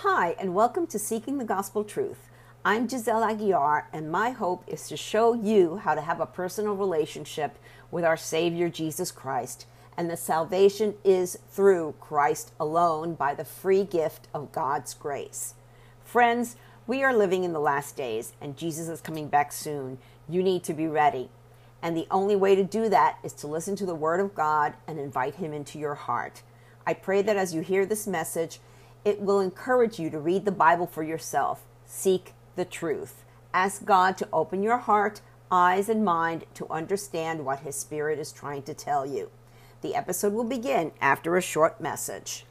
Hi, and welcome to Seeking the Gospel Truth. I'm Giselle Aguiar, and my hope is to show you how to have a personal relationship with our Savior Jesus Christ. And the salvation is through Christ alone by the free gift of God's grace. Friends, we are living in the last days, and Jesus is coming back soon. You need to be ready. And the only way to do that is to listen to the Word of God and invite Him into your heart. I pray that as you hear this message, it will encourage you to read the Bible for yourself. Seek the truth. Ask God to open your heart, eyes, and mind to understand what His Spirit is trying to tell you. The episode will begin after a short message.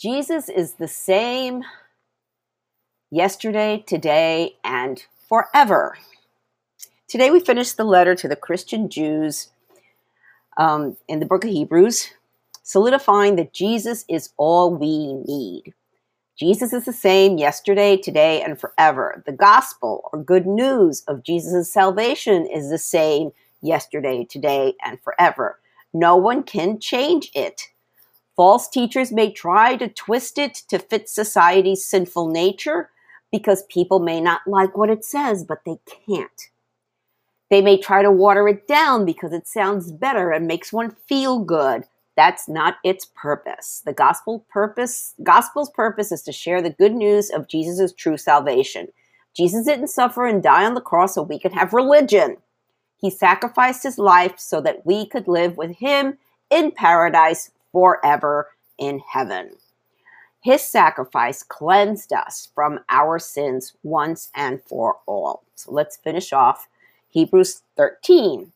Jesus is the same yesterday, today, and forever. Today we finish the letter to the Christian Jews um, in the book of Hebrews, solidifying that Jesus is all we need. Jesus is the same yesterday, today, and forever. The gospel or good news of Jesus' salvation is the same yesterday, today, and forever. No one can change it. False teachers may try to twist it to fit society's sinful nature because people may not like what it says, but they can't. They may try to water it down because it sounds better and makes one feel good. That's not its purpose. The gospel purpose, gospel's purpose is to share the good news of Jesus' true salvation. Jesus didn't suffer and die on the cross so we could have religion. He sacrificed his life so that we could live with him in paradise forever in heaven. His sacrifice cleansed us from our sins once and for all. So let's finish off Hebrews 13.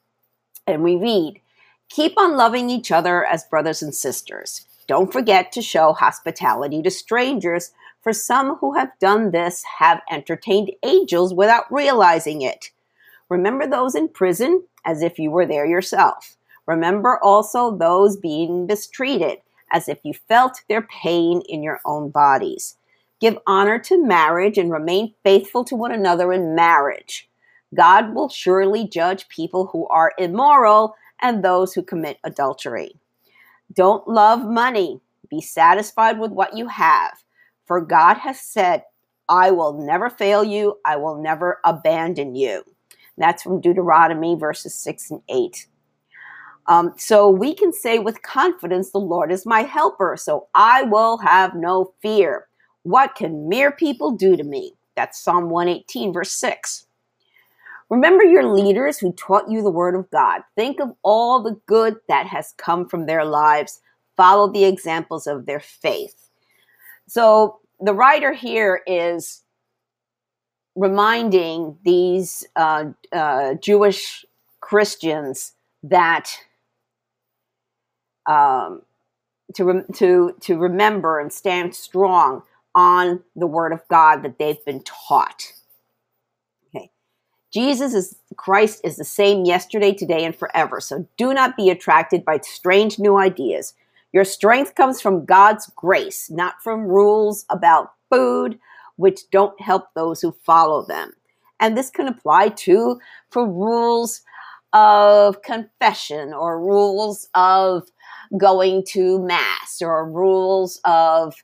And we read, Keep on loving each other as brothers and sisters. Don't forget to show hospitality to strangers, for some who have done this have entertained angels without realizing it. Remember those in prison as if you were there yourself. Remember also those being mistreated as if you felt their pain in your own bodies. Give honor to marriage and remain faithful to one another in marriage. God will surely judge people who are immoral and those who commit adultery. Don't love money. Be satisfied with what you have. For God has said, I will never fail you, I will never abandon you. That's from Deuteronomy verses 6 and 8. Um, so we can say with confidence, The Lord is my helper, so I will have no fear. What can mere people do to me? That's Psalm 118, verse 6. Remember your leaders who taught you the word of God. Think of all the good that has come from their lives. Follow the examples of their faith. So the writer here is reminding these uh, uh, Jewish Christians that um, to, re- to, to remember and stand strong on the word of God that they've been taught. Jesus is Christ is the same yesterday, today, and forever. So do not be attracted by strange new ideas. Your strength comes from God's grace, not from rules about food, which don't help those who follow them. And this can apply too for rules of confession or rules of going to mass or rules of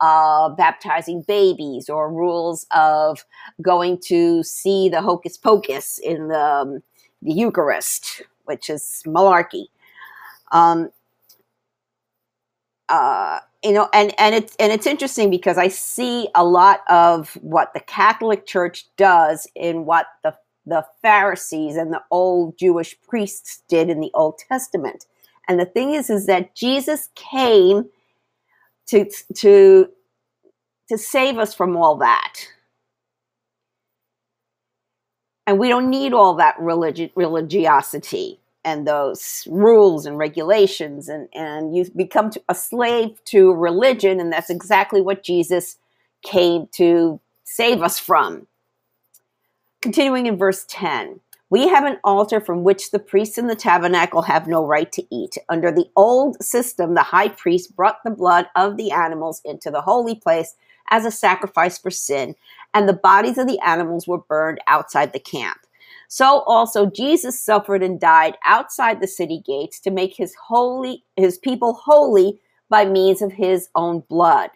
uh, baptizing babies or rules of going to see the hocus pocus in the, um, the Eucharist, which is malarkey. Um, uh, you know, and and it's and it's interesting because I see a lot of what the Catholic Church does in what the the Pharisees and the old Jewish priests did in the Old Testament. And the thing is, is that Jesus came to to to save us from all that. And we don't need all that religi- religiosity and those rules and regulations and, and you become a slave to religion and that's exactly what jesus came to save us from continuing in verse 10 we have an altar from which the priests in the tabernacle have no right to eat. Under the old system, the high priest brought the blood of the animals into the holy place as a sacrifice for sin, and the bodies of the animals were burned outside the camp. So also Jesus suffered and died outside the city gates to make his holy his people holy by means of his own blood.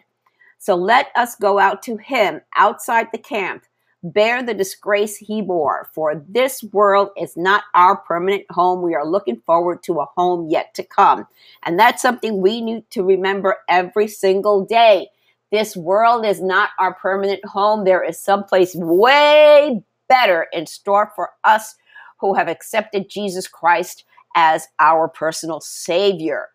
So let us go out to him outside the camp, bear the disgrace he bore, for this world is not our permanent home. We are looking forward to a home yet to come. And that's something we need to remember every single day. This world is not our permanent home. There is someplace way better in store for us who have accepted Jesus Christ as our personal Savior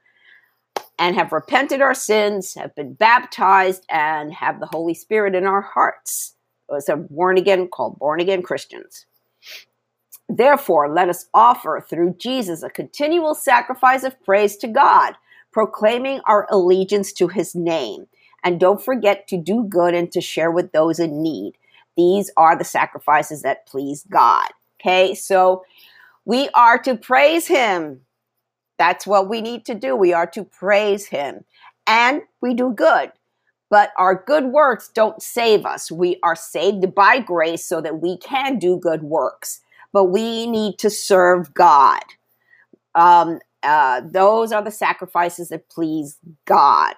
and have repented our sins, have been baptized, and have the Holy Spirit in our hearts. So born again, called born again Christians. Therefore, let us offer through Jesus a continual sacrifice of praise to God, proclaiming our allegiance to his name. And don't forget to do good and to share with those in need. These are the sacrifices that please God. Okay, so we are to praise Him. That's what we need to do. We are to praise Him. And we do good. But our good works don't save us. We are saved by grace so that we can do good works. But we need to serve God. Um, uh, those are the sacrifices that please God.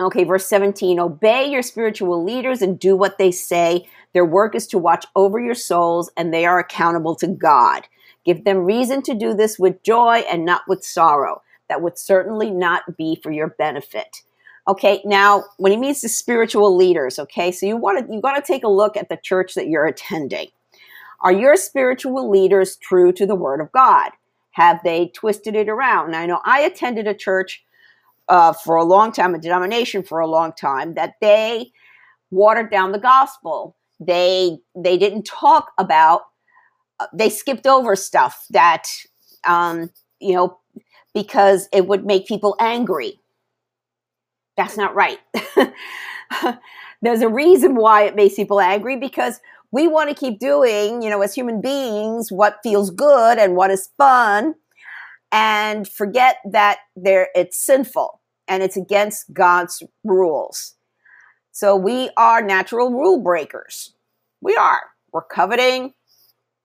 Okay, verse 17 Obey your spiritual leaders and do what they say. Their work is to watch over your souls, and they are accountable to God. Give them reason to do this with joy and not with sorrow. That would certainly not be for your benefit. Okay, now when he means the spiritual leaders, okay, so you want to you got to take a look at the church that you're attending. Are your spiritual leaders true to the word of God? Have they twisted it around? I know I attended a church uh, for a long time, a denomination for a long time, that they watered down the gospel. They they didn't talk about. Uh, they skipped over stuff that um, you know because it would make people angry. That's not right. There's a reason why it makes people angry because we want to keep doing, you know, as human beings, what feels good and what is fun and forget that there it's sinful and it's against God's rules. So we are natural rule breakers. We are. We're coveting.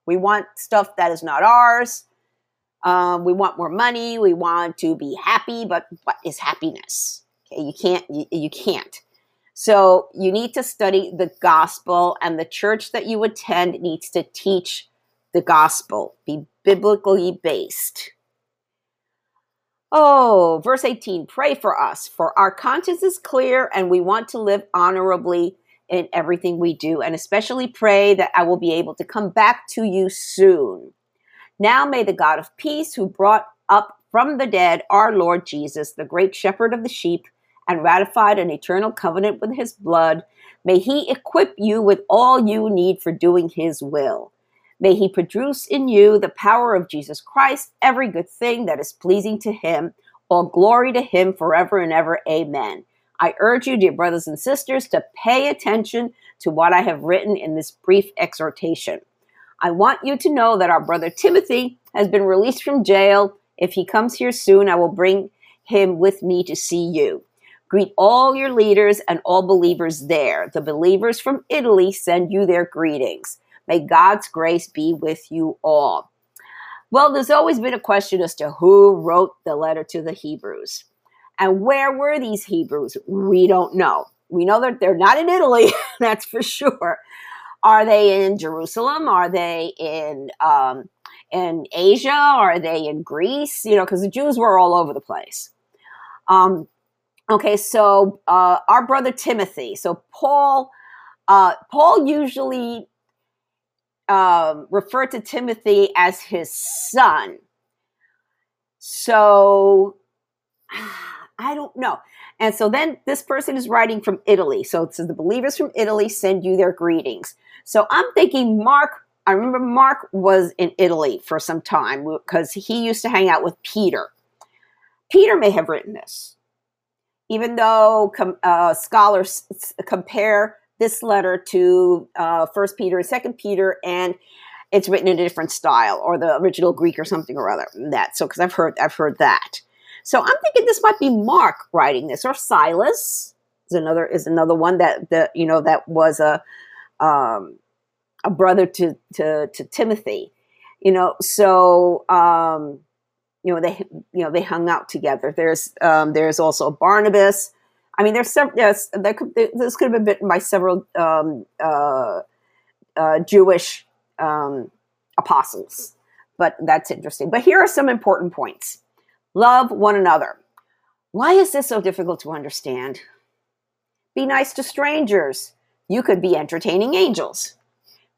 We want stuff that is not ours. Um, we want more money. We want to be happy, but what is happiness? You can't. You, you can't. So you need to study the gospel, and the church that you attend needs to teach the gospel, be biblically based. Oh, verse 18 pray for us, for our conscience is clear and we want to live honorably in everything we do, and especially pray that I will be able to come back to you soon. Now may the God of peace, who brought up from the dead our Lord Jesus, the great shepherd of the sheep, and ratified an eternal covenant with his blood, may he equip you with all you need for doing his will May he produce in you the power of Jesus Christ, every good thing that is pleasing to him. All glory to him forever and ever. Amen. I urge you, dear brothers and sisters, to pay attention to what I have written in this brief exhortation. I want you to know that our brother Timothy has been released from jail. If he comes here soon, I will bring him with me to see you. Greet all your leaders and all believers there. The believers from Italy send you their greetings. May God's grace be with you all. Well, there's always been a question as to who wrote the letter to the Hebrews. And where were these Hebrews? We don't know. We know that they're not in Italy, that's for sure. Are they in Jerusalem? Are they in um, in Asia? Are they in Greece? You know, because the Jews were all over the place. Um, okay, so uh, our brother Timothy. So Paul, uh, Paul usually um, referred to Timothy as his son. So I don't know. And so then this person is writing from Italy. So it says the believers from Italy send you their greetings. So I'm thinking Mark, I remember Mark was in Italy for some time because he used to hang out with Peter. Peter may have written this, even though uh, scholars compare this letter to uh, First Peter and Second Peter, and it's written in a different style or the original Greek or something or other. That so because I've heard I've heard that. So I'm thinking this might be Mark writing this or Silas is another is another one that that you know that was a um, a brother to, to, to Timothy, you know, so, um, you know, they, you know, they hung out together. There's, um, there's also Barnabas. I mean, there's several, yes, there could, this could have been written by several, um, uh, uh, Jewish, um, apostles, but that's interesting. But here are some important points. Love one another. Why is this so difficult to understand? Be nice to strangers. You could be entertaining angels.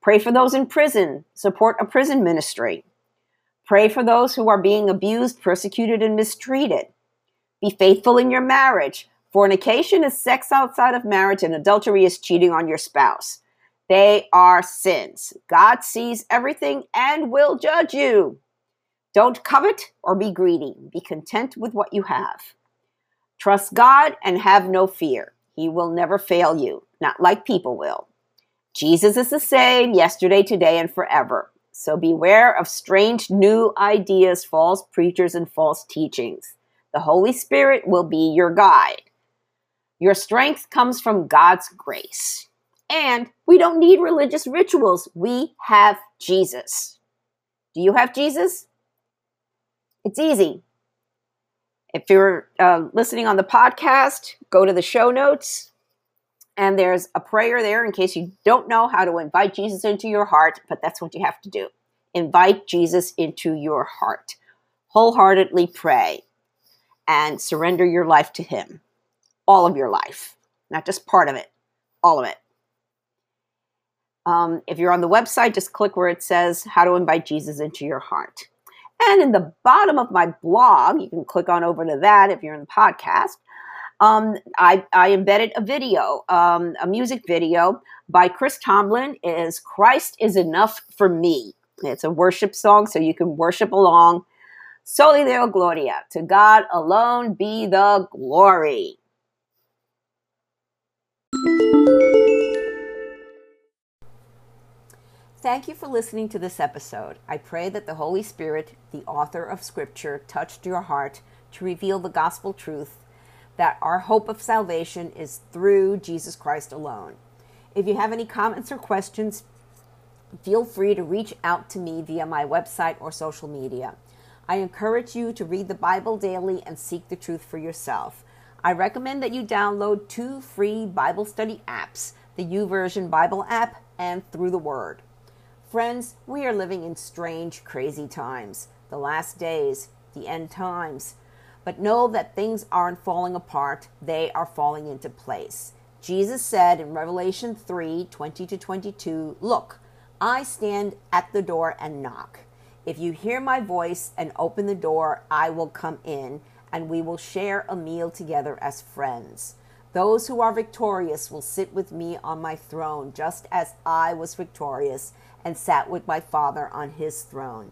Pray for those in prison. Support a prison ministry. Pray for those who are being abused, persecuted, and mistreated. Be faithful in your marriage. Fornication is sex outside of marriage, and adultery is cheating on your spouse. They are sins. God sees everything and will judge you. Don't covet or be greedy. Be content with what you have. Trust God and have no fear. He will never fail you, not like people will. Jesus is the same yesterday, today, and forever. So beware of strange new ideas, false preachers, and false teachings. The Holy Spirit will be your guide. Your strength comes from God's grace. And we don't need religious rituals. We have Jesus. Do you have Jesus? It's easy. If you're uh, listening on the podcast, go to the show notes, and there's a prayer there in case you don't know how to invite Jesus into your heart, but that's what you have to do. Invite Jesus into your heart. Wholeheartedly pray and surrender your life to Him. All of your life, not just part of it, all of it. Um, if you're on the website, just click where it says how to invite Jesus into your heart. And in the bottom of my blog, you can click on over to that if you're in the podcast. Um, I, I, embedded a video, um, a music video by Chris Tomlin. Is Christ is enough for me? It's a worship song, so you can worship along. Soli Deo Gloria. To God alone be the glory. Thank you for listening to this episode. I pray that the Holy Spirit, the author of Scripture, touched your heart to reveal the gospel truth that our hope of salvation is through Jesus Christ alone. If you have any comments or questions, feel free to reach out to me via my website or social media. I encourage you to read the Bible daily and seek the truth for yourself. I recommend that you download two free Bible study apps the YouVersion Bible app and Through the Word. Friends, we are living in strange, crazy times, the last days, the end times. But know that things aren't falling apart, they are falling into place. Jesus said in Revelation 3 20 to 22, Look, I stand at the door and knock. If you hear my voice and open the door, I will come in, and we will share a meal together as friends. Those who are victorious will sit with me on my throne, just as I was victorious and sat with my Father on his throne.